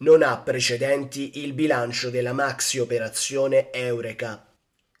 Non ha precedenti il bilancio della maxi operazione Eureka.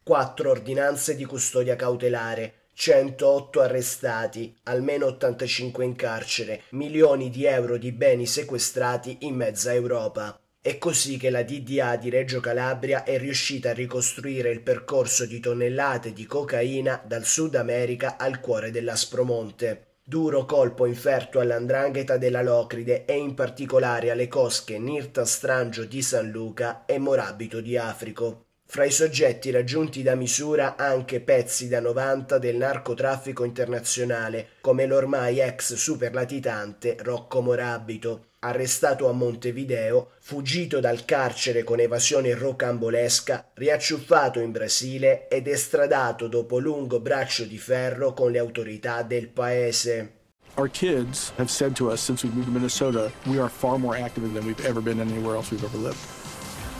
Quattro ordinanze di custodia cautelare, 108 arrestati, almeno 85 in carcere, milioni di euro di beni sequestrati in mezza Europa. È così che la DDA di Reggio Calabria è riuscita a ricostruire il percorso di tonnellate di cocaina dal Sud America al cuore dell'Aspromonte. Duro colpo inferto all'andrangheta della Locride e in particolare alle cosche Nirta Strangio di San Luca e Morabito di Africo. Fra i soggetti raggiunti da misura anche pezzi da 90 del narcotraffico internazionale, come l'ormai ex superlatitante Rocco Morabito, arrestato a Montevideo, fuggito dal carcere con evasione rocambolesca, riacciuffato in Brasile ed estradato dopo lungo braccio di ferro con le autorità del paese. Our kids have said to us since we moved to Minnesota, we are far more active than we've ever been anywhere else we've ever lived.